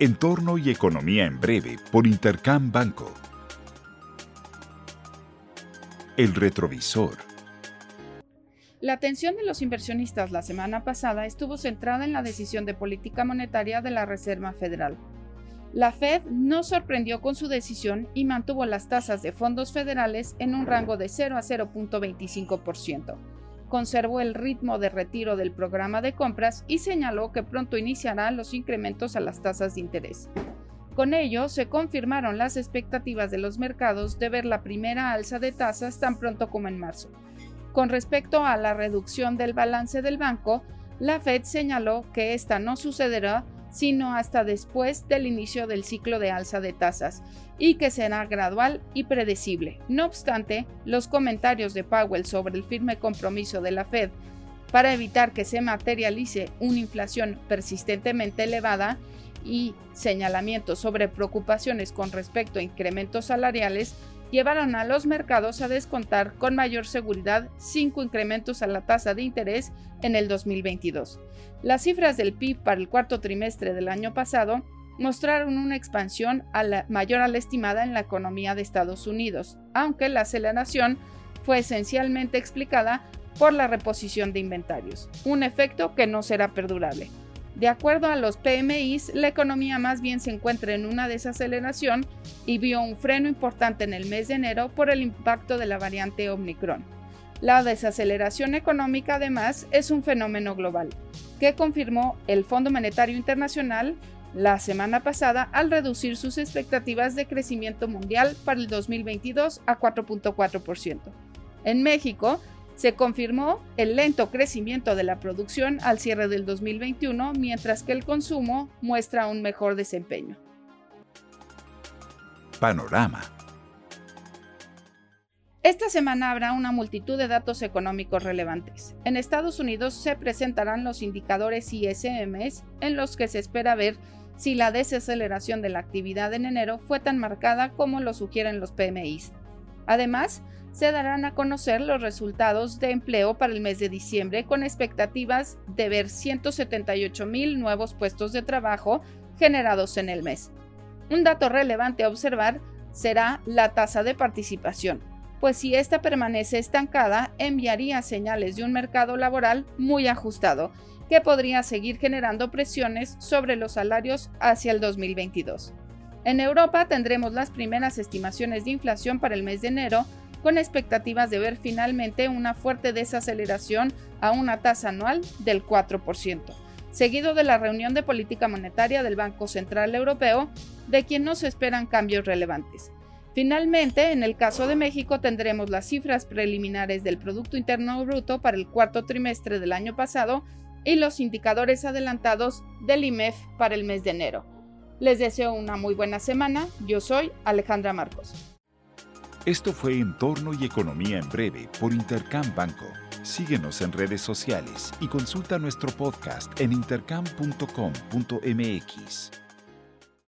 Entorno y Economía en Breve por Intercam Banco. El retrovisor. La atención de los inversionistas la semana pasada estuvo centrada en la decisión de política monetaria de la Reserva Federal. La Fed no sorprendió con su decisión y mantuvo las tasas de fondos federales en un rango de 0 a 0.25% conservó el ritmo de retiro del programa de compras y señaló que pronto iniciará los incrementos a las tasas de interés. Con ello, se confirmaron las expectativas de los mercados de ver la primera alza de tasas tan pronto como en marzo. Con respecto a la reducción del balance del banco, la Fed señaló que esta no sucederá sino hasta después del inicio del ciclo de alza de tasas, y que será gradual y predecible. No obstante, los comentarios de Powell sobre el firme compromiso de la Fed para evitar que se materialice una inflación persistentemente elevada y señalamientos sobre preocupaciones con respecto a incrementos salariales llevaron a los mercados a descontar con mayor seguridad cinco incrementos a la tasa de interés en el 2022. Las cifras del PIB para el cuarto trimestre del año pasado mostraron una expansión mayor a la estimada en la economía de Estados Unidos, aunque la aceleración fue esencialmente explicada por la reposición de inventarios, un efecto que no será perdurable. De acuerdo a los PMIs, la economía más bien se encuentra en una desaceleración y vio un freno importante en el mes de enero por el impacto de la variante Omicron. La desaceleración económica, además, es un fenómeno global, que confirmó el Fondo Monetario Internacional la semana pasada al reducir sus expectativas de crecimiento mundial para el 2022 a 4.4%. En México, se confirmó el lento crecimiento de la producción al cierre del 2021, mientras que el consumo muestra un mejor desempeño. Panorama. Esta semana habrá una multitud de datos económicos relevantes. En Estados Unidos se presentarán los indicadores ISMs en los que se espera ver si la desaceleración de la actividad en enero fue tan marcada como lo sugieren los PMIs. Además, se darán a conocer los resultados de empleo para el mes de diciembre con expectativas de ver 178 mil nuevos puestos de trabajo generados en el mes. Un dato relevante a observar será la tasa de participación, pues si esta permanece estancada enviaría señales de un mercado laboral muy ajustado, que podría seguir generando presiones sobre los salarios hacia el 2022. En Europa tendremos las primeras estimaciones de inflación para el mes de enero, con expectativas de ver finalmente una fuerte desaceleración a una tasa anual del 4%, seguido de la reunión de política monetaria del Banco Central Europeo, de quien no se esperan cambios relevantes. Finalmente, en el caso de México tendremos las cifras preliminares del Producto Interno Bruto para el cuarto trimestre del año pasado y los indicadores adelantados del IMEF para el mes de enero. Les deseo una muy buena semana. Yo soy Alejandra Marcos. Esto fue Entorno y Economía en Breve por Intercam Banco. Síguenos en redes sociales y consulta nuestro podcast en intercam.com.mx.